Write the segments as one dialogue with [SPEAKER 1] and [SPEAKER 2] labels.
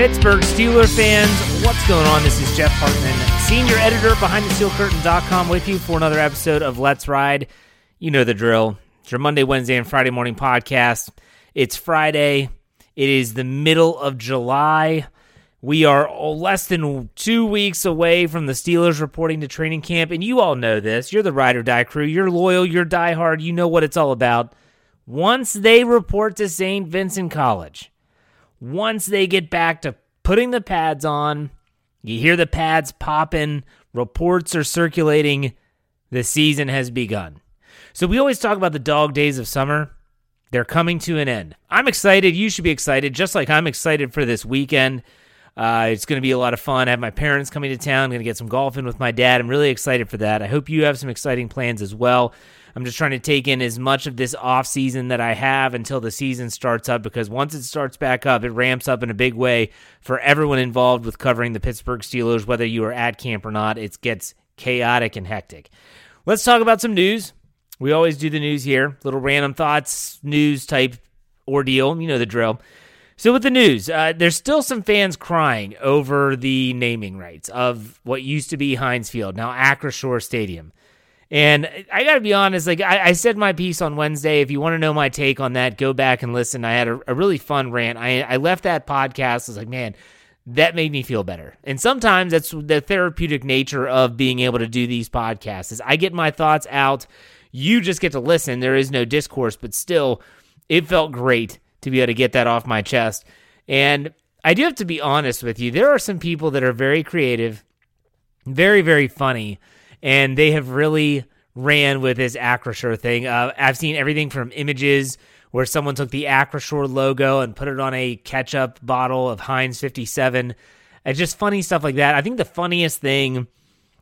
[SPEAKER 1] Pittsburgh Steeler fans, what's going on? This is Jeff Hartman, senior editor behind the steelcurtain.com with you for another episode of Let's Ride. You know the drill. It's your Monday, Wednesday, and Friday morning podcast. It's Friday. It is the middle of July. We are less than two weeks away from the Steelers reporting to training camp, and you all know this. You're the ride or die crew. You're loyal. You're diehard. You know what it's all about. Once they report to St. Vincent College, once they get back to putting the pads on, you hear the pads popping, reports are circulating, the season has begun. So we always talk about the dog days of summer. They're coming to an end. I'm excited. You should be excited, just like I'm excited for this weekend. Uh, it's going to be a lot of fun. I have my parents coming to town. I'm going to get some golf in with my dad. I'm really excited for that. I hope you have some exciting plans as well. I'm just trying to take in as much of this off season that I have until the season starts up because once it starts back up, it ramps up in a big way for everyone involved with covering the Pittsburgh Steelers, whether you are at camp or not. It gets chaotic and hectic. Let's talk about some news. We always do the news here, little random thoughts, news type ordeal. You know the drill. So with the news, uh, there's still some fans crying over the naming rights of what used to be Heinz Field, now Acrisure Stadium. And I got to be honest, like I, I, said my piece on Wednesday. If you want to know my take on that, go back and listen. I had a, a really fun rant. I, I left that podcast. I was like, man, that made me feel better. And sometimes that's the therapeutic nature of being able to do these podcasts. Is I get my thoughts out. You just get to listen. There is no discourse, but still, it felt great to be able to get that off my chest. And I do have to be honest with you. There are some people that are very creative, very, very funny, and they have really ran with this Acrisure thing. Uh, I've seen everything from images where someone took the Acrisure logo and put it on a ketchup bottle of Heinz 57. It's just funny stuff like that. I think the funniest thing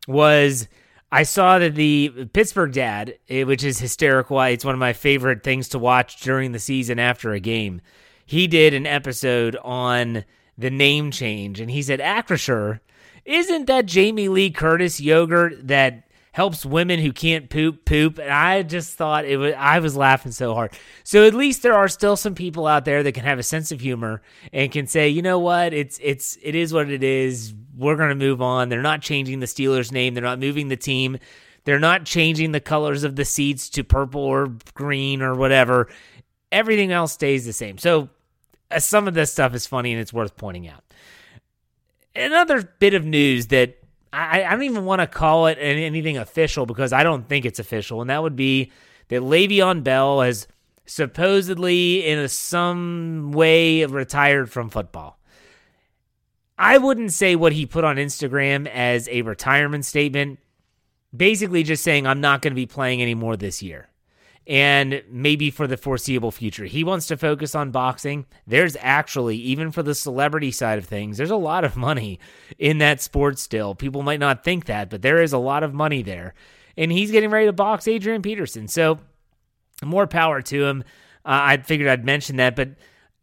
[SPEAKER 1] was I saw that the Pittsburgh dad, eh, which is hysterical. It's one of my favorite things to watch during the season after a game. He did an episode on the name change, and he said, Acrisure, isn't that Jamie Lee Curtis yogurt that helps women who can't poop poop? And I just thought it was, I was laughing so hard. So at least there are still some people out there that can have a sense of humor and can say, you know what, it's, it's, it is what it is we're going to move on. They're not changing the Steelers name. They're not moving the team. They're not changing the colors of the seats to purple or green or whatever. Everything else stays the same. So uh, some of this stuff is funny and it's worth pointing out. Another bit of news that I, I don't even want to call it anything official because I don't think it's official, and that would be that Le'Veon Bell has supposedly, in a, some way, retired from football. I wouldn't say what he put on Instagram as a retirement statement. Basically, just saying, I'm not going to be playing anymore this year and maybe for the foreseeable future. He wants to focus on boxing. There's actually, even for the celebrity side of things, there's a lot of money in that sport still. People might not think that, but there is a lot of money there. And he's getting ready to box Adrian Peterson. So more power to him. Uh, I figured I'd mention that, but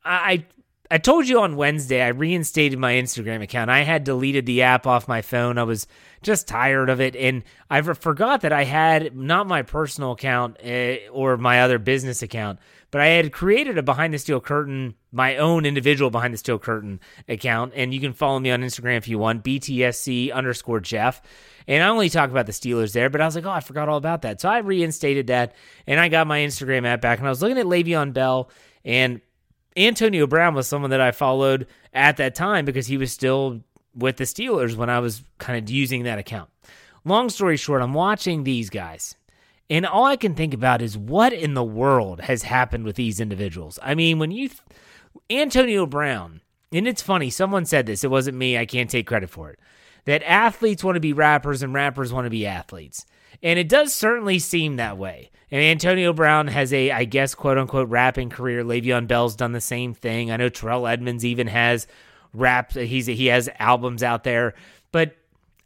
[SPEAKER 1] I I told you on Wednesday I reinstated my Instagram account. I had deleted the app off my phone. I was just tired of it, and I forgot that I had not my personal account uh, or my other business account, but I had created a behind the steel curtain, my own individual behind the steel curtain account, and you can follow me on Instagram if you want, BTSC underscore Jeff. And I only talk about the Steelers there, but I was like, oh, I forgot all about that. So I reinstated that, and I got my Instagram app back, and I was looking at Le'Veon Bell, and Antonio Brown was someone that I followed at that time because he was still with the Steelers when I was kind of using that account. Long story short, I'm watching these guys, and all I can think about is what in the world has happened with these individuals. I mean, when you, th- Antonio Brown, and it's funny, someone said this, it wasn't me, I can't take credit for it, that athletes want to be rappers and rappers want to be athletes. And it does certainly seem that way. And Antonio Brown has a, I guess, quote unquote, rapping career. Le'Veon Bell's done the same thing. I know Terrell Edmunds even has rap. He's he has albums out there. But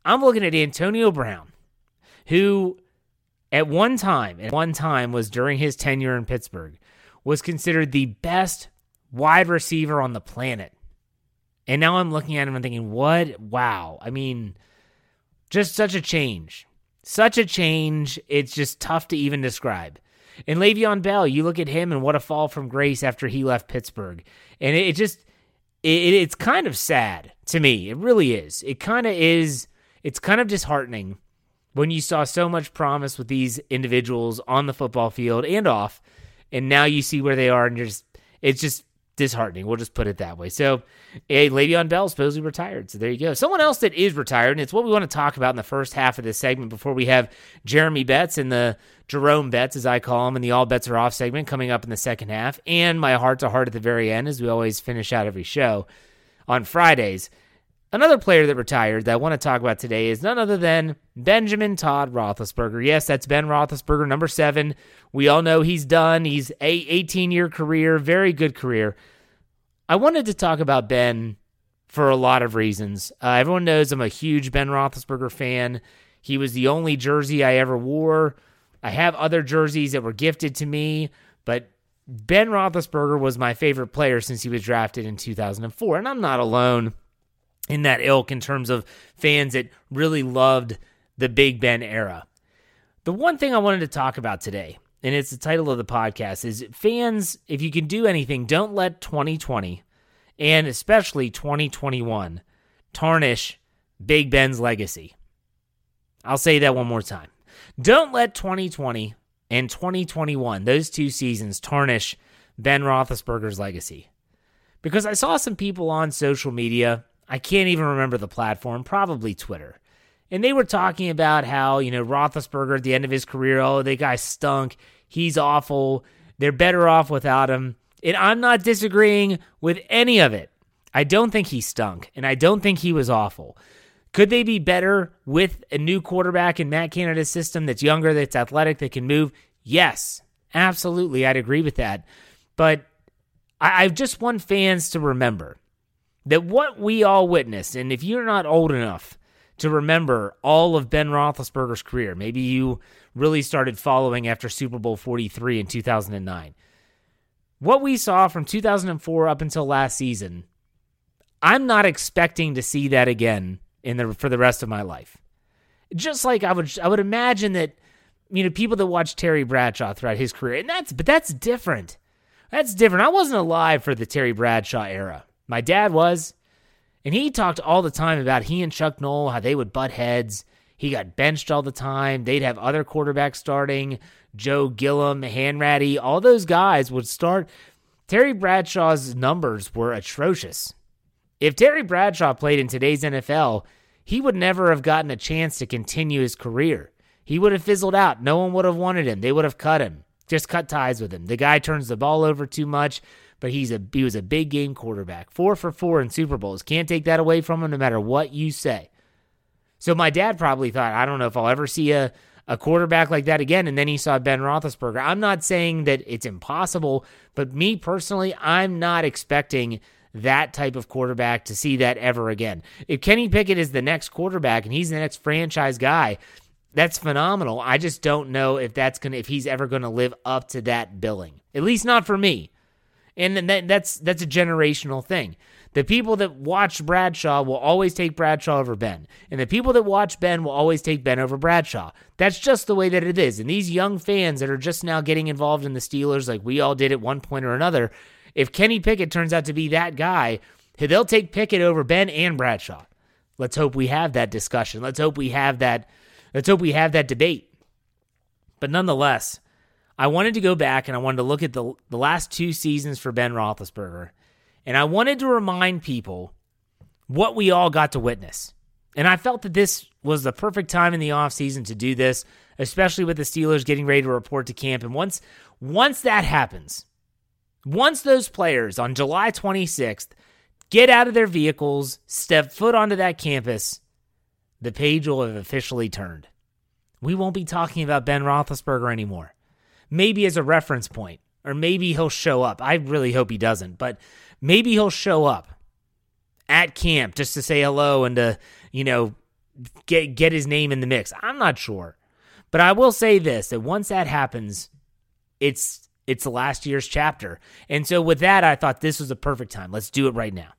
[SPEAKER 1] I'm looking at Antonio Brown, who at one time, at one time was during his tenure in Pittsburgh, was considered the best wide receiver on the planet. And now I'm looking at him and thinking, what? Wow. I mean, just such a change such a change, it's just tough to even describe. And Le'Veon Bell, you look at him and what a fall from grace after he left Pittsburgh. And it, just, it, it's kind of sad to me. It really is. It kind of is, it's kind of disheartening when you saw so much promise with these individuals on the football field and off. And now you see where they are and you're just, it's just disheartening. We'll just put it that way. So, a Le'Veon Bell supposedly retired. So there you go. Someone else that is retired, and it's what we want to talk about in the first half of this segment before we have Jeremy Betts and the Jerome Betts, as I call him, in the All Bets Are Off segment coming up in the second half, and my heart to heart at the very end, as we always finish out every show on Fridays. Another player that retired that I want to talk about today is none other than Benjamin Todd Roethlisberger. Yes, that's Ben Roethlisberger, number seven. We all know he's done. He's a 18 year career, very good career. I wanted to talk about Ben for a lot of reasons. Uh, everyone knows I'm a huge Ben Roethlisberger fan. He was the only jersey I ever wore. I have other jerseys that were gifted to me, but Ben Roethlisberger was my favorite player since he was drafted in 2004. And I'm not alone in that ilk in terms of fans that really loved the Big Ben era. The one thing I wanted to talk about today, and it's the title of the podcast, is fans, if you can do anything, don't let 2020 and especially 2021 tarnish Big Ben's legacy. I'll say that one more time. Don't let 2020 and 2021, those two seasons, tarnish Ben Roethlisberger's legacy. Because I saw some people on social media I can't even remember the platform, probably Twitter. And they were talking about how, you know, Roethlisberger at the end of his career, oh, the guy stunk. He's awful. They're better off without him. And I'm not disagreeing with any of it. I don't think he stunk, and I don't think he was awful. Could they be better with a new quarterback in Matt Canada's system that's younger, that's athletic, that can move? Yes, absolutely. I'd agree with that. But I, I just want fans to remember that what we all witnessed, and if you're not old enough to remember all of Ben Roethlisberger's career, maybe you really started following after Super Bowl 43 in 2009. What we saw from 2004 up until last season, I'm not expecting to see that again in the for the rest of my life. Just like I would I would imagine that you know people that watch Terry Bradshaw throughout his career, and that's but that's different. That's different. I wasn't alive for the Terry Bradshaw era. My dad was. And he talked all the time about he and Chuck Noll, how they would butt heads. He got benched all the time. They'd have other quarterbacks starting. Joe Gilliam, Hanratty, all those guys would start. Terry Bradshaw's numbers were atrocious. If Terry Bradshaw played in today's NFL, he would never have gotten a chance to continue his career. He would have fizzled out. No one would have wanted him. They would have cut him. Just cut ties with him. The guy turns the ball over too much, but he's a he was a big game quarterback. 4 for 4 in Super Bowls. Can't take that away from him no matter what you say. So my dad probably thought, I don't know if I'll ever see a a quarterback like that again. And then he saw Ben Roethlisberger. I'm not saying that it's impossible, but me personally, I'm not expecting that type of quarterback to see that ever again. If Kenny Pickett is the next quarterback and he's the next franchise guy, that's phenomenal. I just don't know if that's gonna if he's ever gonna live up to that billing. At least not for me. And that, that's that's a generational thing. The people that watch Bradshaw will always take Bradshaw over Ben. And the people that watch Ben will always take Ben over Bradshaw. That's just the way that it is. And these young fans that are just now getting involved in the Steelers, like we all did at one point or another, if Kenny Pickett turns out to be that guy, they'll take Pickett over Ben and Bradshaw. Let's hope we have that discussion. Let's hope we have that. Let's hope we have that debate. But nonetheless, I wanted to go back and I wanted to look at the the last two seasons for Ben Roethlisberger and I wanted to remind people what we all got to witness. And I felt that this was the perfect time in the offseason to do this, especially with the Steelers getting ready to report to camp. And once once that happens, once those players on July 26th get out of their vehicles, step foot onto that campus, the page will have officially turned. We won't be talking about Ben Roethlisberger anymore. Maybe as a reference point, or maybe he'll show up. I really hope he doesn't, but maybe he'll show up at camp just to say hello and to, you know, get get his name in the mix. I'm not sure. But I will say this that once that happens, it's it's last year's chapter. And so with that, I thought this was a perfect time. Let's do it right now.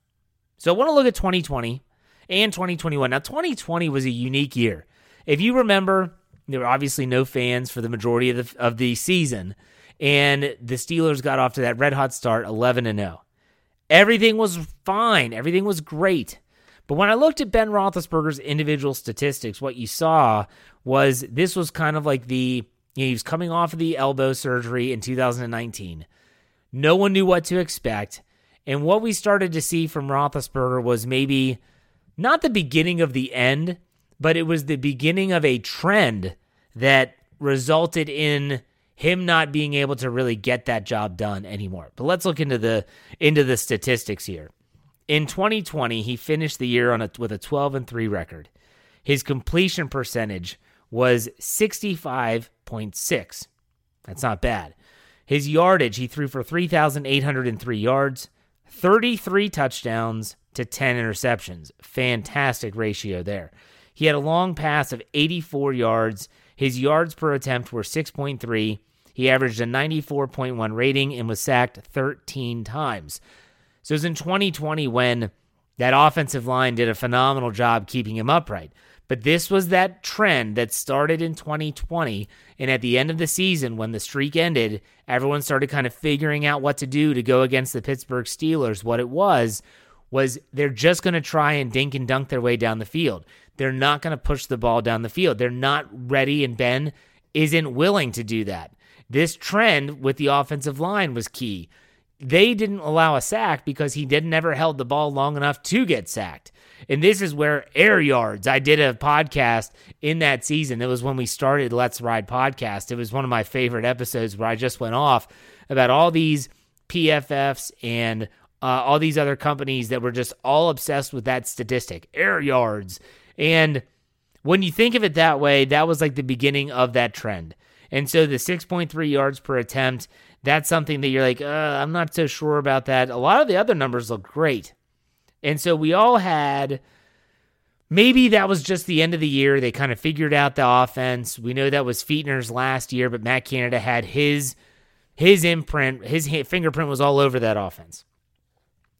[SPEAKER 1] So I want to look at 2020 and 2021. Now 2020 was a unique year. If you remember, there were obviously no fans for the majority of the of the season, and the Steelers got off to that red hot start, 11 and 0. Everything was fine. Everything was great. But when I looked at Ben Roethlisberger's individual statistics, what you saw was this was kind of like the you know, he was coming off of the elbow surgery in 2019. No one knew what to expect. And what we started to see from Roethlisberger was maybe not the beginning of the end, but it was the beginning of a trend that resulted in him not being able to really get that job done anymore. But let's look into the into the statistics here. In 2020, he finished the year on a, with a 12 and 3 record. His completion percentage was 65.6. That's not bad. His yardage, he threw for 3,803 yards, 33 touchdowns to 10 interceptions. Fantastic ratio there. He had a long pass of 84 yards. His yards per attempt were 6.3, he averaged a 94.1 rating and was sacked 13 times. So it was in 2020 when that offensive line did a phenomenal job keeping him upright. But this was that trend that started in 2020. And at the end of the season, when the streak ended, everyone started kind of figuring out what to do to go against the Pittsburgh Steelers. What it was, was they're just going to try and dink and dunk their way down the field. They're not going to push the ball down the field. They're not ready, and Ben isn't willing to do that. This trend with the offensive line was key. They didn't allow a sack because he didn't ever held the ball long enough to get sacked. And this is where air yards. I did a podcast in that season. It was when we started Let's Ride podcast. It was one of my favorite episodes where I just went off about all these PFFs and uh, all these other companies that were just all obsessed with that statistic, air yards. And when you think of it that way, that was like the beginning of that trend. And so the 6.3 yards per attempt, that's something that you're like, uh, I'm not so sure about that. A lot of the other numbers look great. And so we all had maybe that was just the end of the year. They kind of figured out the offense. We know that was Fichtner's last year, but Matt Canada had his his imprint, his fingerprint was all over that offense.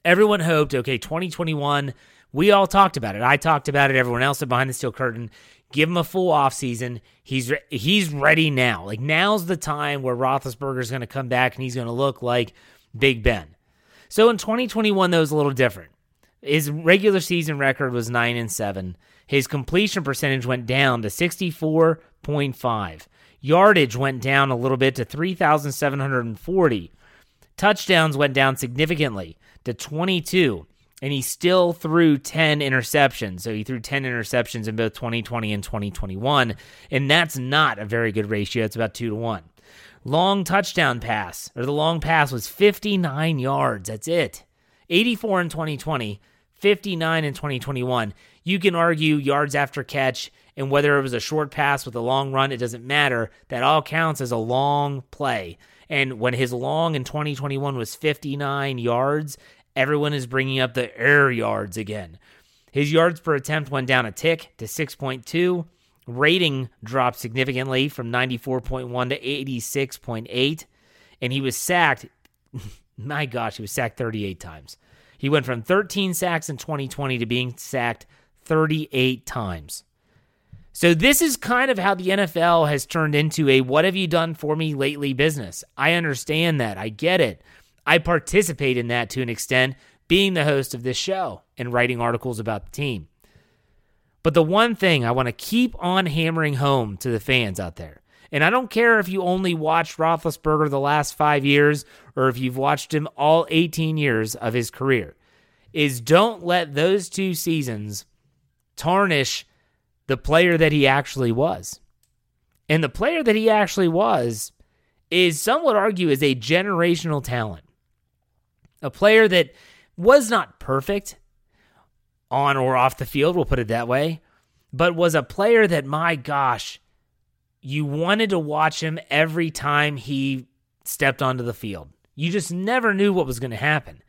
[SPEAKER 1] Everyone hoped, okay, 2021, we all talked about it. I talked about it. Everyone else at behind the steel curtain Give him a full offseason. He's he's ready now. Like now's the time where Roethlisberger's going to come back and he's going to look like Big Ben. So in 2021, that was a little different. His regular season record was nine and seven. His completion percentage went down to 64.5. Yardage went down a little bit to 3,740. Touchdowns went down significantly to 22. And he still threw 10 interceptions. So he threw 10 interceptions in both 2020 and 2021, and that's not a very good ratio. It's about 2 to 1. Long touchdown pass, or the long pass was 59 yards. That's it. 84 in 2020, 59 in 2021. You can argue yards after catch and whether it was a short pass with a long run, it doesn't matter. That all counts as a long play. And when his long in 2021 was 59 yards, everyone is bringing up the air yards again. His yards per attempt went down a tick to 6.2. Rating dropped significantly from 94.1 to 86.8. And he was sacked. My gosh, he was sacked 38 times. He went from 13 sacks in 2020 to being sacked 38 times. So, this is kind of how the NFL has turned into a what have you done for me lately business. I understand that. I get it. I participate in that to an extent, being the host of this show and writing articles about the team. But the one thing I want to keep on hammering home to the fans out there, and I don't care if you only watched Roethlisberger the last five years or if you've watched him all 18 years of his career, is don't let those two seasons tarnish the player that he actually was. And the player that he actually was is, some would argue, is a generational talent. A player that was not perfect on or off the field, we'll put it that way, but was a player that, my gosh, you wanted to watch him every time he stepped onto the field. You just never knew what was going to happen.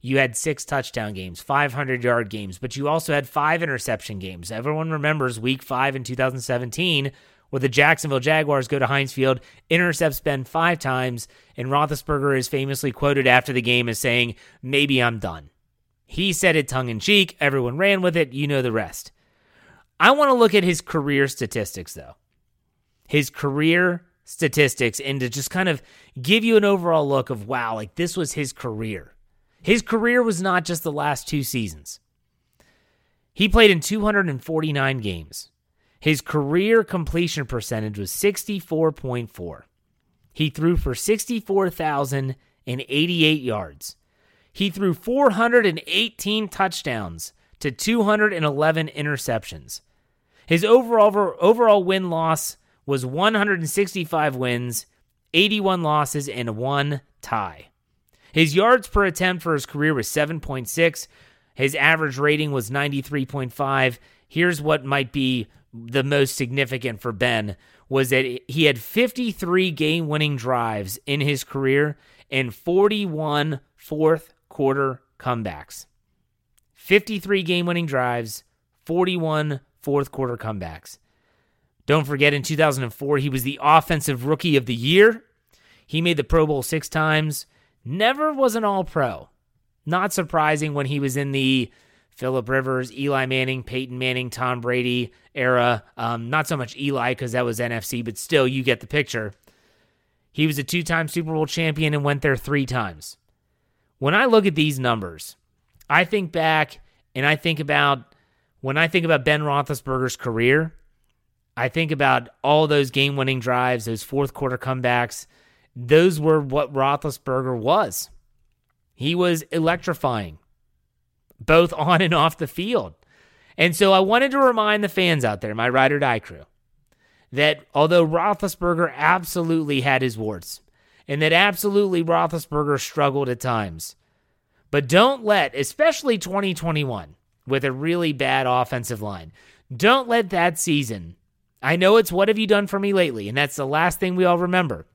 [SPEAKER 1] You had six touchdown games, 500 yard games, but you also had five interception games. Everyone remembers week five in 2017, where the Jacksonville Jaguars go to Heinz Field, intercepts Ben five times, and Roethlisberger is famously quoted after the game as saying, Maybe I'm done. He said it tongue in cheek. Everyone ran with it. You know the rest. I want to look at his career statistics, though. His career statistics, and to just kind of give you an overall look of wow, like this was his career. His career was not just the last two seasons. He played in 249 games. His career completion percentage was 64.4. He threw for 64,088 yards. He threw 418 touchdowns to 211 interceptions. His overall overall win loss was 165 wins, 81 losses and one tie. His yards per attempt for his career was 7.6. His average rating was 93.5. Here's what might be the most significant for Ben was that he had 53 game-winning drives in his career and 41 fourth quarter comebacks. 53 game-winning drives, 41 fourth quarter comebacks. Don't forget in 2004 he was the offensive rookie of the year. He made the Pro Bowl 6 times never was an all pro. Not surprising when he was in the Philip Rivers, Eli Manning, Peyton Manning, Tom Brady era. Um, not so much Eli because that was NFC, but still, you get the picture. He was a two time Super Bowl champion and went there three times. When I look at these numbers, I think back and I think about when I think about Ben Roethlisberger's career, I think about all those game winning drives, those fourth quarter comebacks, those were what Roethlisberger was. He was electrifying, both on and off the field. And so I wanted to remind the fans out there, my ride or die crew, that although Roethlisberger absolutely had his warts, and that absolutely Roethlisberger struggled at times, but don't let, especially 2021, with a really bad offensive line, don't let that season. I know it's what have you done for me lately, and that's the last thing we all remember.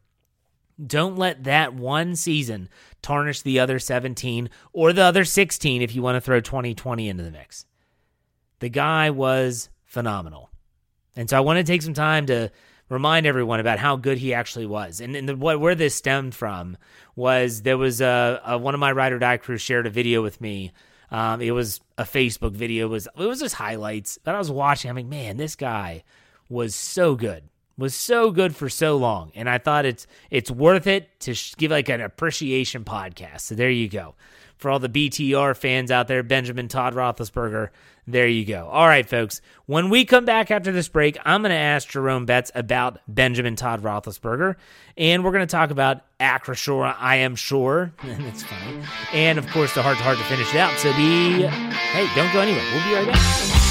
[SPEAKER 1] Don't let that one season tarnish the other 17 or the other 16 if you want to throw 2020 into the mix. The guy was phenomenal. And so I want to take some time to remind everyone about how good he actually was. And, and the, what, where this stemmed from was there was a, a, one of my ride or die crew shared a video with me. Um, it was a Facebook video. It was it was just highlights. But I was watching. I'm like, man, this guy was so good was so good for so long, and I thought it's it's worth it to sh- give like an appreciation podcast. So there you go. For all the BTR fans out there, Benjamin Todd Roethlisberger. There you go. All right, folks. When we come back after this break, I'm going to ask Jerome Betts about Benjamin Todd Roethlisberger, and we're going to talk about Acrisure, I am sure. That's funny. And of course, the heart to heart to finish it out. So be, hey, don't go anywhere. We'll be right back.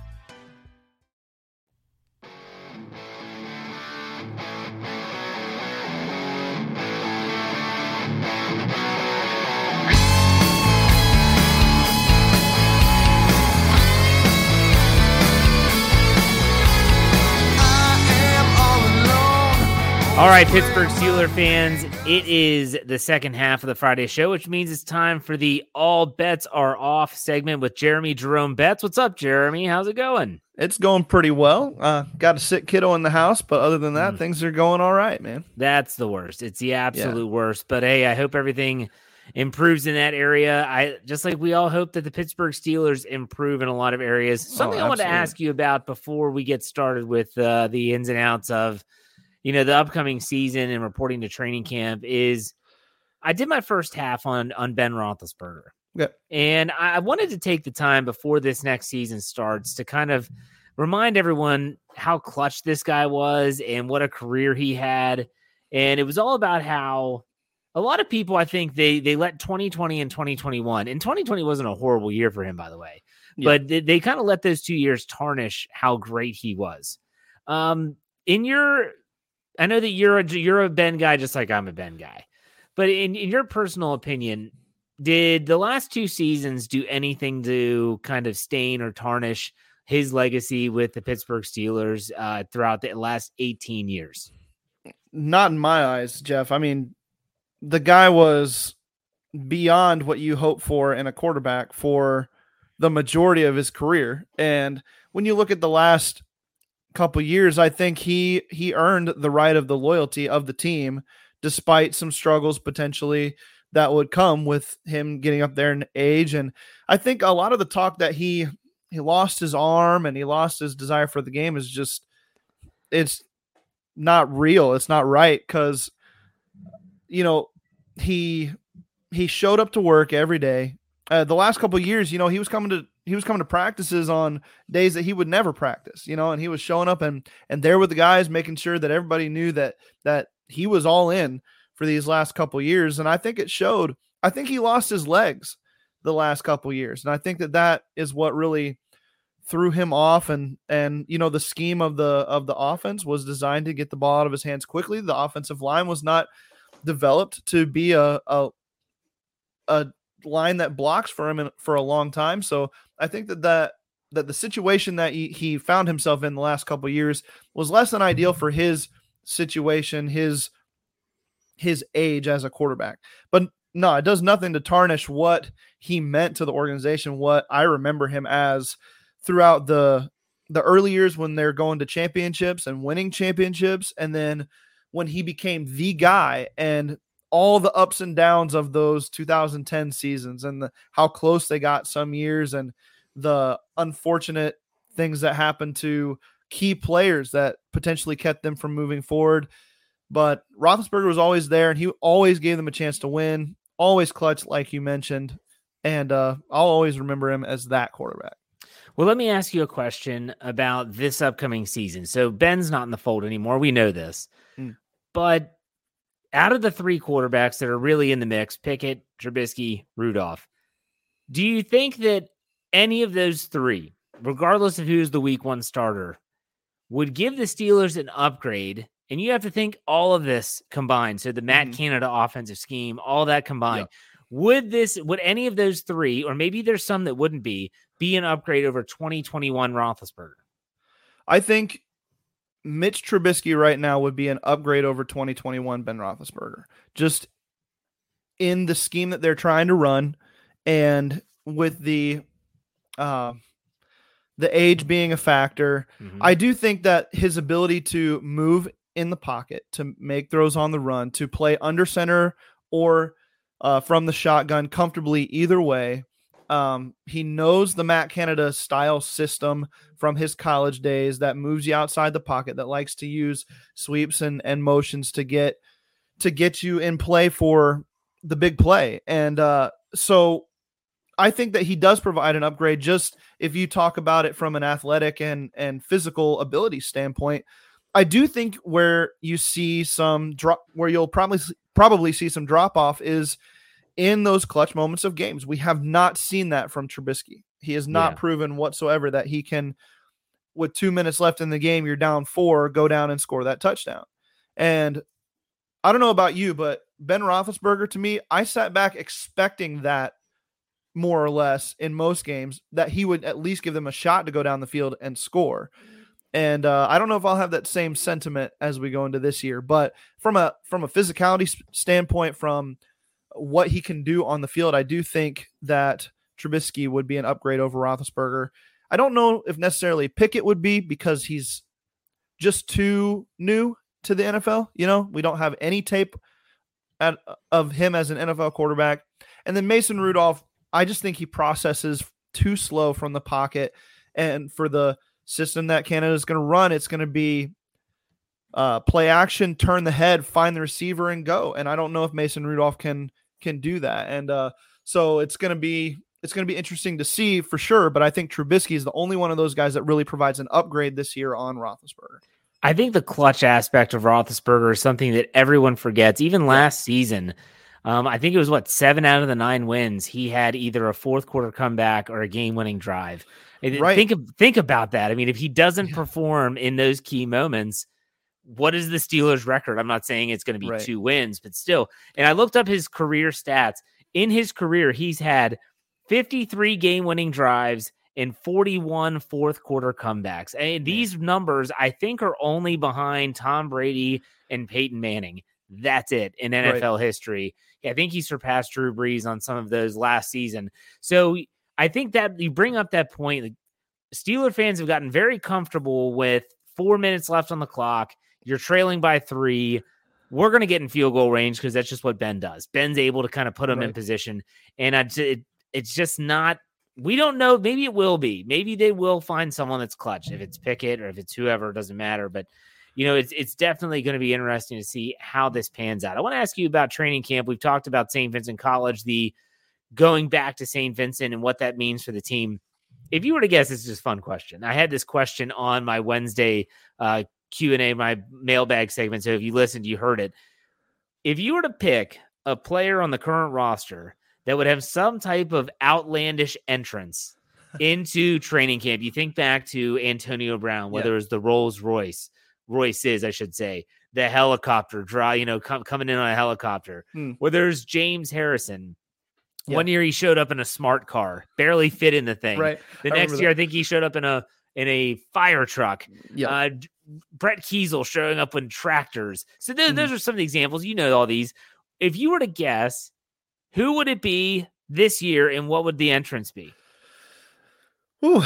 [SPEAKER 1] All right, Pittsburgh Steeler fans, it is the second half of the Friday show, which means it's time for the All Bets Are Off segment with Jeremy Jerome Betts. What's up, Jeremy? How's it going?
[SPEAKER 2] It's going pretty well. Uh, got a sick kiddo in the house, but other than that, things are going all right, man.
[SPEAKER 1] That's the worst. It's the absolute worst. But hey, I hope everything improves in that area. I just like we all hope that the Pittsburgh Steelers improve in a lot of areas. Something I want to ask you about before we get started with uh, the ins and outs of you know the upcoming season and reporting to training camp is I did my first half on on Ben Roethlisberger.
[SPEAKER 2] Yeah.
[SPEAKER 1] And I I wanted to take the time before this next season starts to kind of remind everyone how clutch this guy was and what a career he had. And it was all about how a lot of people, I think, they they let 2020 and 2021, and 2020 wasn't a horrible year for him, by the way,
[SPEAKER 2] Yeah.
[SPEAKER 1] but they, they kind of let those two years tarnish how great he was. Um, in your, I know that you're a you're a Ben guy, just like I'm a Ben guy, but in, in your personal opinion, did the last two seasons do anything to kind of stain or tarnish his legacy with the Pittsburgh Steelers uh, throughout the last 18 years?
[SPEAKER 2] Not in my eyes, Jeff. I mean, the guy was beyond what you hope for in a quarterback for the majority of his career. And when you look at the last couple years, I think he he earned the right of the loyalty of the team, despite some struggles potentially that would come with him getting up there in age. And I think a lot of the talk that he he lost his arm and he lost his desire for the game is just it's not real. It's not right because you know he he showed up to work every day. Uh, the last couple years, you know, he was coming to he was coming to practices on days that he would never practice, you know, and he was showing up and and there with the guys, making sure that everybody knew that that he was all in for these last couple years, and I think it showed. I think he lost his legs the last couple years, and I think that that is what really threw him off. And and you know the scheme of the of the offense was designed to get the ball out of his hands quickly. The offensive line was not developed to be a a, a line that blocks for him in, for a long time. So i think that that that the situation that he, he found himself in the last couple years was less than ideal for his situation his his age as a quarterback. But no it does nothing to tarnish what he meant to the organization what i remember him as throughout the the early years when they're going to championships and winning championships. And then when he became the guy and all the ups and downs of those 2010 seasons and the, how close they got some years and the unfortunate things that happened to key players that potentially kept them from moving forward. But Roethlisberger was always there and he always gave them a chance to win, always clutch, like you mentioned. And uh, I'll always remember him as that quarterback.
[SPEAKER 1] Well, let me ask you a question about this upcoming season. So Ben's not in the fold anymore. We know this.
[SPEAKER 2] Mm.
[SPEAKER 1] But out of the three quarterbacks that are really in the mix, Pickett, Trubisky, Rudolph, do you think that any of those three, regardless of who's the week one starter, would give the Steelers an upgrade? And you have to think all of this combined. So the Matt
[SPEAKER 2] Mhm.
[SPEAKER 1] Canada offensive scheme, all that combined. Would this, would any of those three, or maybe there's some that wouldn't be, be an upgrade over 2021 Roethlisberger?
[SPEAKER 2] I think Mitch Trubisky right now would be an upgrade over 2021 Ben Roethlisberger. Just in the scheme that they're trying to run, and with the uh, the age being a factor,
[SPEAKER 1] Mhm.
[SPEAKER 2] I do think that his ability to move in the pocket, to make throws on the run, to play under center or uh, from the shotgun comfortably either way. Um, he knows the Matt Canada style system from his college days that moves you outside the pocket, that likes to use sweeps and, and motions to get to get you in play for the big play. And uh, so I think that he does provide an upgrade. Just if you talk about it from an athletic and and physical ability standpoint, I do think where you see some drop, where you'll probably probably see some drop off is in those clutch moments of games. We have not seen that from Trubisky. He has not
[SPEAKER 1] Yeah.
[SPEAKER 2] proven whatsoever that he can, with two minutes left in the game, you're down four, go down and score that touchdown. And I don't know about you, but Ben Roethlisberger, to me, I sat back expecting that more or less in most games that he would at least give them a shot to go down the field and score. And uh, I don't know if I'll have that same sentiment as we go into this year, but from a from a physicality standpoint, from what he can do on the field, I do think that Trubisky would be an upgrade over Roethlisberger. I don't know if necessarily Pickett would be because he's just too new to the NFL. You know, we don't have any tape at, of him as an NFL quarterback. And then Mason Rudolph, I just think he processes too slow from the pocket. And for the system that Canada is going to run, it's going to be uh, play action, turn the head, find the receiver, and go. And I don't know if Mason Rudolph can can do that. And uh, so it's going to be it's going to be interesting to see for sure. But I think Trubisky is the only one of those guys that really provides an upgrade this year on Roethlisberger.
[SPEAKER 1] I think the clutch aspect of Roethlisberger is something that everyone forgets. Even last season, um, I think it was what seven out of the nine wins he had either a fourth quarter comeback or a game winning drive.
[SPEAKER 2] Right.
[SPEAKER 1] Think of, think about that. I mean, if he doesn't perform in those key moments, what is the Steelers' record? I'm not saying it's going to be
[SPEAKER 2] Right.
[SPEAKER 1] two wins, but still. And I looked up his career stats. In his career, he's had 53 game winning drives and 41 fourth quarter comebacks. And these numbers, I think, are only behind Tom Brady and Peyton Manning. That's it in NFL history. I think he surpassed Drew Brees on some of those last season. So I think that you bring up that point. Like, Steeler fans have gotten very comfortable with four minutes left on the clock. You're trailing by three. We're going to get in field goal range because that's just what Ben does. Ben's able to kind of put them in position. And I, it, it's just not, we don't know. Maybe it will be. Maybe they will find someone that's clutch. If it's Pickett or if it's whoever, it doesn't matter. But, you know, it's, it's definitely going to be interesting to see how this pans out. I want to ask you about training camp. We've talked about St. Vincent College, the going back to St. Vincent and what that means for the team. If you were to guess, this is just a fun question. I had this question on my Wednesday uh, Q and A, my mailbag segment. So if you listened, you heard it. If you were to pick a player on the current roster that would have some type of outlandish entrance into training camp, you think back to Antonio Brown, whether
[SPEAKER 2] Yeah.
[SPEAKER 1] it was the Rolls Royce, Royces, I should say, the helicopter draw, you know, com- coming in on a helicopter.
[SPEAKER 2] Hmm.
[SPEAKER 1] Where there's James Harrison.
[SPEAKER 2] Yeah.
[SPEAKER 1] One year he showed up in a smart car, barely fit in the thing.
[SPEAKER 2] Right.
[SPEAKER 1] The
[SPEAKER 2] I
[SPEAKER 1] next year,
[SPEAKER 2] that.
[SPEAKER 1] I think he showed up in a in a fire truck.
[SPEAKER 2] Yeah.
[SPEAKER 1] Uh, Brett Keisel showing up in tractors. So th-
[SPEAKER 2] Mhm.
[SPEAKER 1] those are some of the examples. You know all these. If you were to guess, who would it be this year, and what would the entrance be?
[SPEAKER 2] Ooh,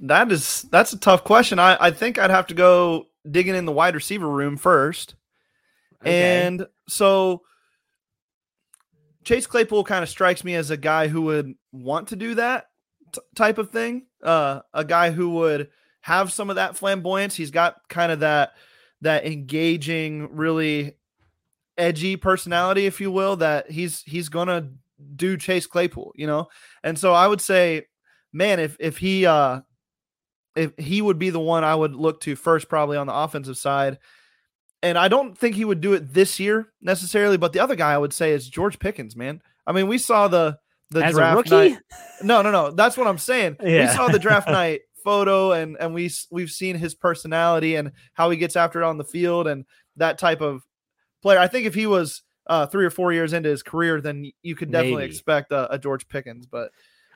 [SPEAKER 2] that is that's a tough question. I, I think I'd have to go digging in the wide receiver room first.
[SPEAKER 1] Okay.
[SPEAKER 2] And so Chase Claypool kind of strikes me as a guy who would want to do that t- type of thing. Uh, a guy who would have some of that flamboyance. He's got kind of that that engaging, really edgy personality, if you will. That he's he's gonna do Chase Claypool, you know. And so I would say, man, if if he uh if he would be the one I would look to first, probably on the offensive side. And I don't think he would do it this year necessarily, but the other guy I would say is George Pickens, man. I mean, we saw the the
[SPEAKER 1] As a
[SPEAKER 2] draft
[SPEAKER 1] rookie?
[SPEAKER 2] night. No, no, no. That's what I'm saying. We saw the draft night photo, and and we we've seen his personality and how he gets after it on the field, and that type of player. I think if he was uh, three or four years into his career, then you could definitely
[SPEAKER 1] Maybe.
[SPEAKER 2] expect a, a George Pickens. But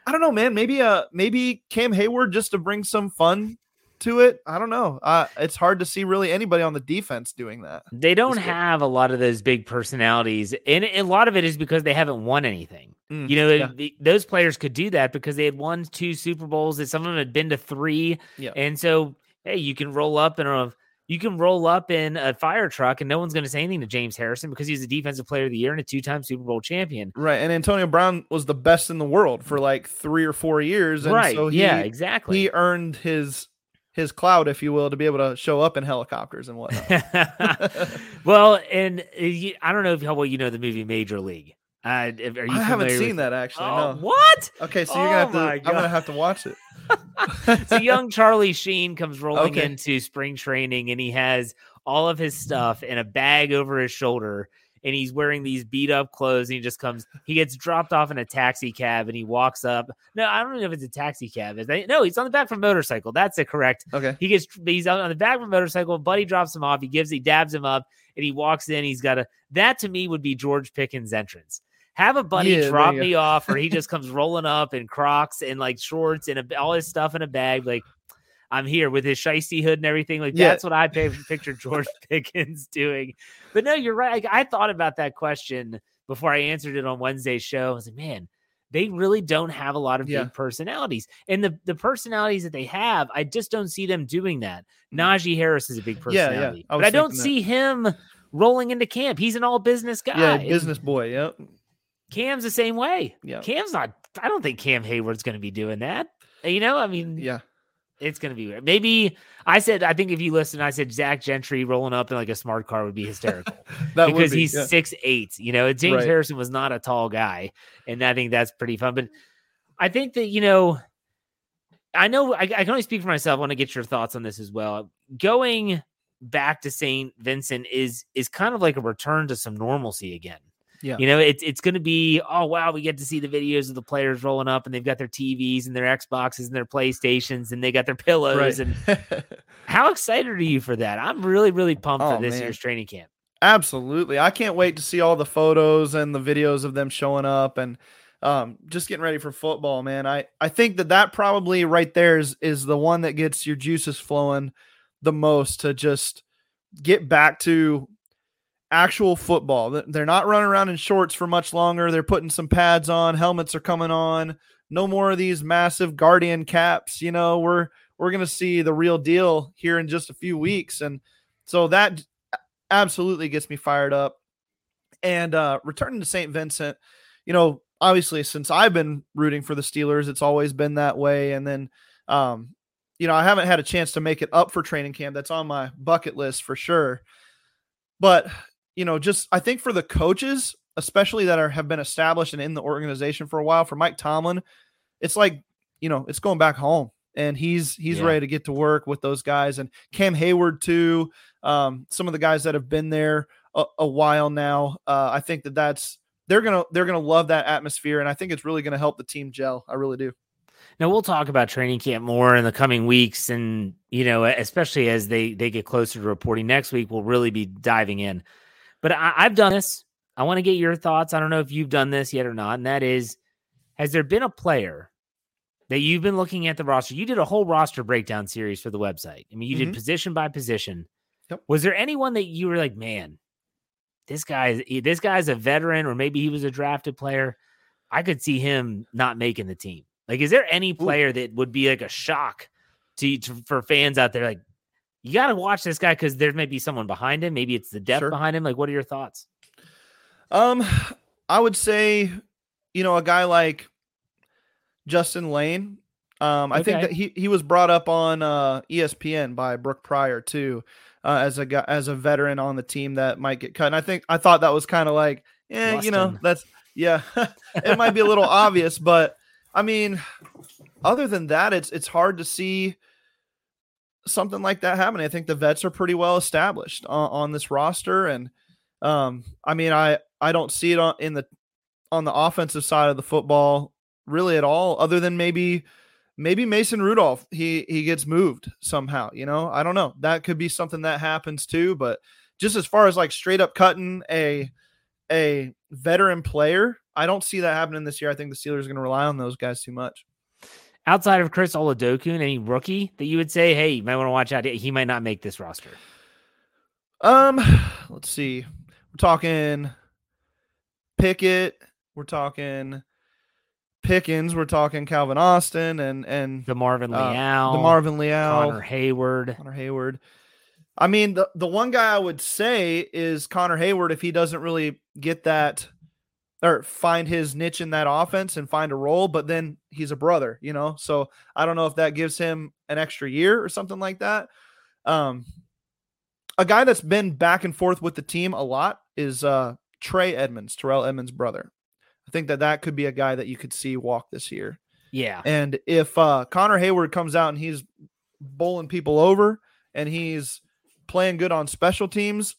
[SPEAKER 2] I don't know, man. Maybe uh maybe Cam Heyward just to bring some fun to it. I don't know. Uh, it's hard to see really anybody on the defense doing that.
[SPEAKER 1] They don't have a lot of those big personalities, and a lot of it is because they haven't won anything.
[SPEAKER 2] Mm,
[SPEAKER 1] you know,
[SPEAKER 2] yeah.
[SPEAKER 1] the, those players could do that because they had won two Super Bowls, and some of them had been to three.
[SPEAKER 2] Yeah.
[SPEAKER 1] And so, hey, you can roll up in a you can roll up in a fire truck, and no one's going to say anything to James Harrison because he's a defensive player of the year and a two time Super Bowl champion.
[SPEAKER 2] Right. And Antonio Brown was the best in the world for like three or four years. And
[SPEAKER 1] Right,
[SPEAKER 2] So he,
[SPEAKER 1] yeah, exactly.
[SPEAKER 2] He earned his his clout, if you will, to be able to show up in helicopters and whatnot.
[SPEAKER 1] well, and uh, you- I don't know if how well you know the movie Major League. Uh, are you
[SPEAKER 2] I haven't seen
[SPEAKER 1] with-
[SPEAKER 2] that actually.
[SPEAKER 1] Oh,
[SPEAKER 2] no.
[SPEAKER 1] What?
[SPEAKER 2] Okay, so you're
[SPEAKER 1] Oh
[SPEAKER 2] gonna have to. I'm gonna have to watch it.
[SPEAKER 1] so young Charlie Sheen comes rolling
[SPEAKER 2] Okay.
[SPEAKER 1] into spring training and he has all of his stuff in a bag over his shoulder and he's wearing these beat up clothes and he just comes he gets dropped off in a taxi cab and he walks up. No i don't know if it's a taxi cab Is that- no he's on the back of a motorcycle. That's the correct.
[SPEAKER 2] Okay.
[SPEAKER 1] he gets he's on the back of a motorcycle buddy drops him off he gives he dabs him up and he walks in. He's got a that to me would be george pickens entrance. Have a buddy
[SPEAKER 2] Yeah,
[SPEAKER 1] drop me off or he just comes rolling up in crocs and like shorts and a, all his stuff in a bag like I'm here with his shiesty hood and everything. Like
[SPEAKER 2] Yeah.
[SPEAKER 1] that's what I picture George Pickens doing. But no, you're right. Like, I thought about that question before I answered it on Wednesday's show. I was like, man, they really don't have a lot of
[SPEAKER 2] Yeah.
[SPEAKER 1] big personalities. And the, the personalities that they have, I just don't see them doing that. Najee Harris is a big
[SPEAKER 2] Mm. Yeah, yeah.
[SPEAKER 1] personality.
[SPEAKER 2] I
[SPEAKER 1] but I don't
[SPEAKER 2] that.
[SPEAKER 1] see him rolling into camp. He's an all business guy.
[SPEAKER 2] Yeah, business boy. Yep.
[SPEAKER 1] Cam's the same way.
[SPEAKER 2] Yeah.
[SPEAKER 1] Cam's not, I don't think Cam Heyward's going to be doing that. You know, I mean,
[SPEAKER 2] Yeah.
[SPEAKER 1] It's gonna be weird. Maybe I said I think if you listen, I said Zach Gentry rolling up in like a smart car would be hysterical
[SPEAKER 2] That would
[SPEAKER 1] because
[SPEAKER 2] be,
[SPEAKER 1] he's
[SPEAKER 2] yeah.
[SPEAKER 1] six eight. You know, James
[SPEAKER 2] Right.
[SPEAKER 1] Harrison was not a tall guy, and I think that's pretty fun. But I think that you know, I know I, I can only speak for myself. I want to get your thoughts on this as well. Going back to Saint Vincent is is kind of like a return to some normalcy again.
[SPEAKER 2] Yeah.
[SPEAKER 1] You know, it's it's going to be oh wow, we get to see the videos of the players rolling up and they've got their TVs and their Xboxes and their PlayStations and they got their pillows
[SPEAKER 2] Right.
[SPEAKER 1] and how excited are you for that? I'm really really pumped
[SPEAKER 2] Oh,
[SPEAKER 1] for this
[SPEAKER 2] man.
[SPEAKER 1] year's training camp.
[SPEAKER 2] Absolutely. I can't wait to see all the photos and the videos of them showing up and um, just getting ready for football, man. I, I think that that probably right there is, is the one that gets your juices flowing the most to just get back to actual football. They're not running around in shorts for much longer. They're putting some pads on, helmets are coming on. No more of these massive guardian caps. You know, we're we're going to see the real deal here in just a few weeks and so that absolutely gets me fired up. And uh returning to St. Vincent, you know, obviously since I've been rooting for the Steelers, it's always been that way. And then um, you know, I haven't had a chance to make it up for training camp. That's on my bucket list for sure. But, you know, just I think for the coaches, especially that are have been established and in the organization for a while, for Mike Tomlin, it's like, you know, it's going back home. And he's he's
[SPEAKER 1] Yeah.
[SPEAKER 2] ready to get to work with those guys and Cam Heyward too um, some of the guys that have been there a, a while now. Uh, I think that that's they're gonna they're gonna love that atmosphere, and I think it's really gonna help the team gel. I really do.
[SPEAKER 1] Now we'll talk about training camp more in the coming weeks, and you know, especially as they they get closer to reporting next week, we'll really be diving in. But I, I've done this. I want to get your thoughts. I don't know if you've done this yet or not, and that is, has there been a player that you've been looking at the roster? You did a whole roster breakdown series for the website. I mean, you
[SPEAKER 2] Mhm.
[SPEAKER 1] did position by position.
[SPEAKER 2] Yep.
[SPEAKER 1] Was there anyone that you were like, man, this guy, this guy's a veteran, or maybe he was a drafted player? I could see him not making the team. Like, is there any player that would be like a shock to, to for fans out there? Like, you got to watch this guy because there may be someone behind him. Maybe it's the depth
[SPEAKER 2] Sure.
[SPEAKER 1] behind him. Like, what are your thoughts?
[SPEAKER 2] Um, I would say, you know, a guy like Justin Layne. Um, I think that he he was brought up on uh, ESPN by Brooke Pryor too, uh, as a guy as a veteran on the team that might get cut. And I think I thought that was kind of like, eh, you know, that's yeah, it might be a little obvious, but I mean, other than that, it's it's hard to see something like that happening. I think the vets are pretty well established on, on this roster, and um, I mean, I I don't see it on in the on the offensive side of the football really at all, other than maybe maybe Mason Rudolph he he gets moved somehow. You know, I don't know. That could be something that happens too. But just as far as like straight up cutting a a veteran player, I don't see that happening this year. I think the Steelers are going to rely on those guys too much.
[SPEAKER 1] Outside of Chris Oladokun, any rookie that you would say, hey, you might want to watch out. He might not make this roster.
[SPEAKER 2] Um, let's see. We're talking Pickett. We're talking Pickens. We're talking Calvin Austin and and
[SPEAKER 1] DeMarvin Leal,
[SPEAKER 2] uh, DeMarvin Leal,
[SPEAKER 1] Connor Heyward,
[SPEAKER 2] Connor Heyward. I mean, the the one guy I would say is Connor Heyward if he doesn't really get that or find his niche in that offense and find a role, but then he's a brother, you know. So I don't know if that gives him an extra year or something like that. Um, a guy that's been back and forth with the team a lot is uh, Trey Edmunds, Terrell Edmunds' brother. I think that that could be a guy that you could see walk this year.
[SPEAKER 1] Yeah.
[SPEAKER 2] And if uh, Connor Heyward comes out and he's bowling people over and he's playing good on special teams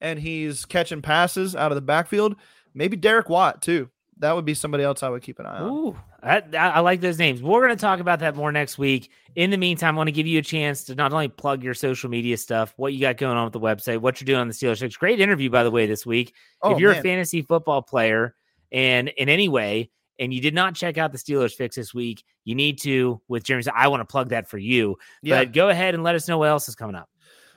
[SPEAKER 2] and he's catching passes out of the backfield, maybe Derek Watt too. That would be somebody else I would keep an eye on.
[SPEAKER 1] Ooh, I, I like those names. We're going to talk about that more next week. In the meantime, I want to give you a chance to not only plug your social media stuff, what you got going on with the website, what you're doing on the Steelers Fix. Great interview, by the way, this week.
[SPEAKER 2] Oh,
[SPEAKER 1] if you're
[SPEAKER 2] man.
[SPEAKER 1] a fantasy football player and in any way, and you did not check out the Steelers Fix this week, you need to. With Jeremy, I want to plug that for you.
[SPEAKER 2] Yeah.
[SPEAKER 1] But go ahead and let us know what else is coming up.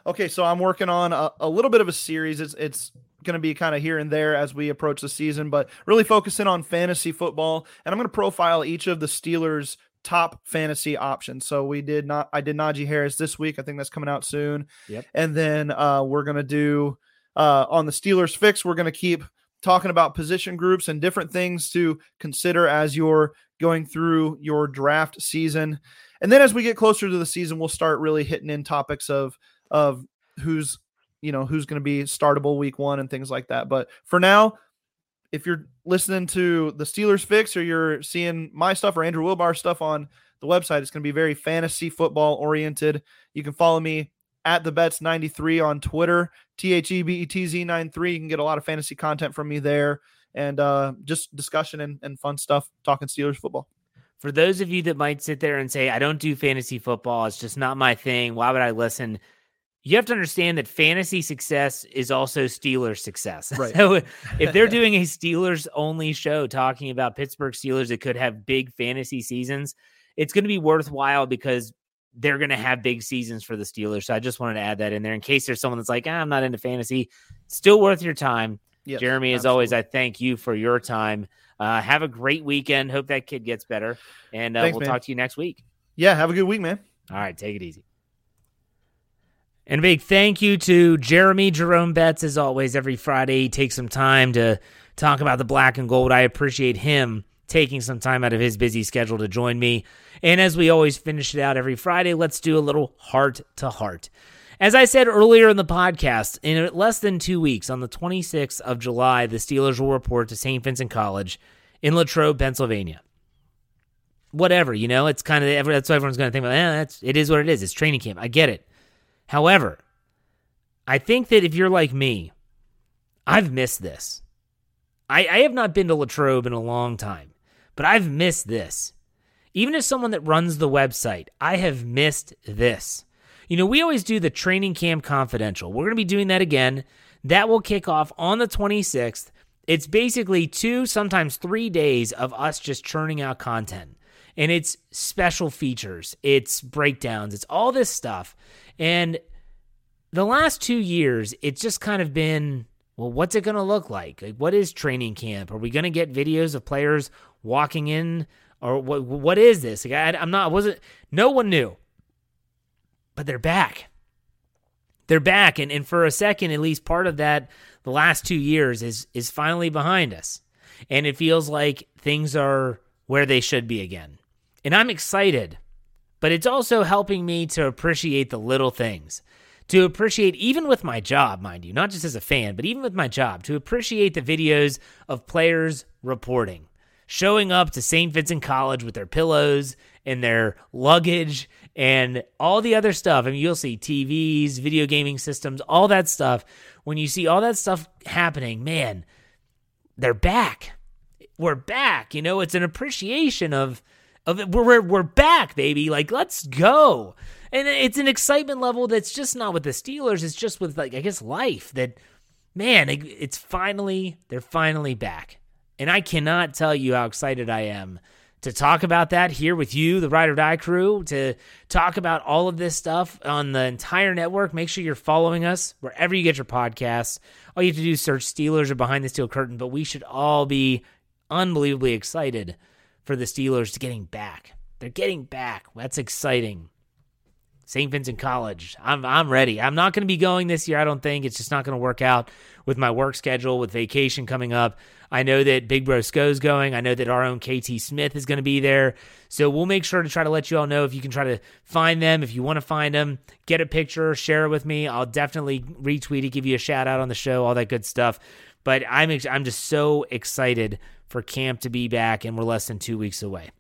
[SPEAKER 2] Okay, so I'm working on a, a little bit of a series. It's it's going to be kind of here and there as we approach the season, but really focusing on fantasy football. And I'm going to profile each of the Steelers' top fantasy options. So we did not, I did Najee Harris this week. I think that's coming out soon.
[SPEAKER 1] Yep.
[SPEAKER 2] And then uh, we're going to do uh, on the Steelers Fix. We're going to keep talking about position groups and different things to consider as you're going through your draft season. And then as we get closer to the season, we'll start really hitting in topics of of who's you know who's going to be startable week one and things like that. But for now, if you're listening to the Steelers Fix or you're seeing my stuff or Andrew Wilbar stuff on the website, it's going to be very fantasy football oriented. You can follow me at the bets 93 on Twitter, T H E B E T Z 93. You can get a lot of fantasy content from me there and uh, just discussion and, and fun stuff talking Steelers football.
[SPEAKER 1] For those of you that might sit there and say, I don't do fantasy football, it's just not my thing. Why would I listen? You have to understand that fantasy success is also Steelers success.
[SPEAKER 2] Right.
[SPEAKER 1] So if they're doing a Steelers only show talking about Pittsburgh Steelers that could have big fantasy seasons, it's going to be worthwhile because they're going to have big seasons for the Steelers. So I just wanted to add that in there in case there's someone that's like, ah, I'm not into fantasy. Still worth your time.
[SPEAKER 2] Yes,
[SPEAKER 1] Jeremy, as always, I thank you for your time. Uh, have a great weekend. Hope that kid gets better. And uh,
[SPEAKER 2] Thanks,
[SPEAKER 1] we'll
[SPEAKER 2] man.
[SPEAKER 1] talk to you next week.
[SPEAKER 2] Yeah, have a good week, man.
[SPEAKER 1] All right, take it easy. And big thank you to Jeremy Jerome Betz, as always, every Friday. He takes some time to talk about the black and gold. I appreciate him taking some time out of his busy schedule to join me. And as we always finish it out every Friday, let's do a little heart to heart. As I said earlier in the podcast, in less than two weeks, on the 26th of July, the Steelers will report to St. Vincent College in Latrobe, Pennsylvania. Whatever, you know, it's kind of that's what everyone's going to think about. Eh, that's it is what it is. It's training camp. I get it. However, I think that if you're like me, I've missed this. I, I have not been to Latrobe in a long time, but I've missed this. Even as someone that runs the website, I have missed this. You know, we always do the training camp confidential. We're going to be doing that again. That will kick off on the 26th. It's basically two, sometimes three days of us just churning out content. And it's special features, it's breakdowns, it's all this stuff. And the last two years, it's just kind of been, well, what's it going to look like? Like, what is training camp? Are we going to get videos of players walking in, or what? What is this? Like, I, I'm not. Wasn't no one knew, but they're back. They're back, and and for a second, at least part of that, the last two years is is finally behind us, and it feels like things are where they should be again, and I'm excited but it's also helping me to appreciate the little things. To appreciate, even with my job, mind you, not just as a fan, but even with my job, to appreciate the videos of players reporting, showing up to St. Vincent College with their pillows and their luggage and all the other stuff. I mean, you'll see TVs, video gaming systems, all that stuff. When you see all that stuff happening, man, they're back. We're back. You know, it's an appreciation of of. We're, we're back, baby. Like let's go. And it's an excitement level that's just not with the Steelers. It's just with like I guess life. That man, it, it's finally they're finally back, and I cannot tell you how excited I am to talk about that here with you, the Ride or Die crew, to talk about all of this stuff on the entire network. Make sure you're following us wherever you get your podcasts. All you have to do is search Steelers or Behind the Steel Curtain, but we should all be unbelievably excited for the Steelers getting back. They're getting back. That's exciting. St. Vincent College. I'm I'm ready. I'm not going to be going this year. I don't think it's just not going to work out with my work schedule with vacation coming up. I know that Big Bro Sco's going. I know that our own KT Smith is going to be there. So we'll make sure to try to let you all know if you can try to find them. If you want to find them, get a picture, share it with me. I'll definitely retweet it, give you a shout out on the show, all that good stuff. But I'm I'm just so excited for camp to be back, and we're less than two weeks away.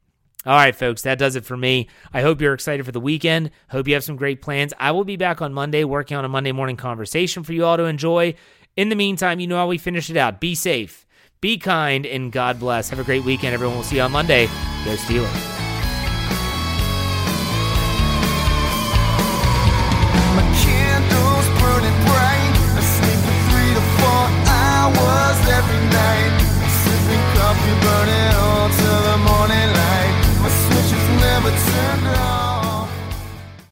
[SPEAKER 1] All right, folks, that does it for me. I hope you're excited for the weekend. Hope you have some great plans. I will be back on Monday working on a Monday morning conversation for you all to enjoy. In the meantime, you know how we finish it out. Be safe, be kind, and God bless. Have a great weekend, everyone. We'll see you on Monday. Go Steelers.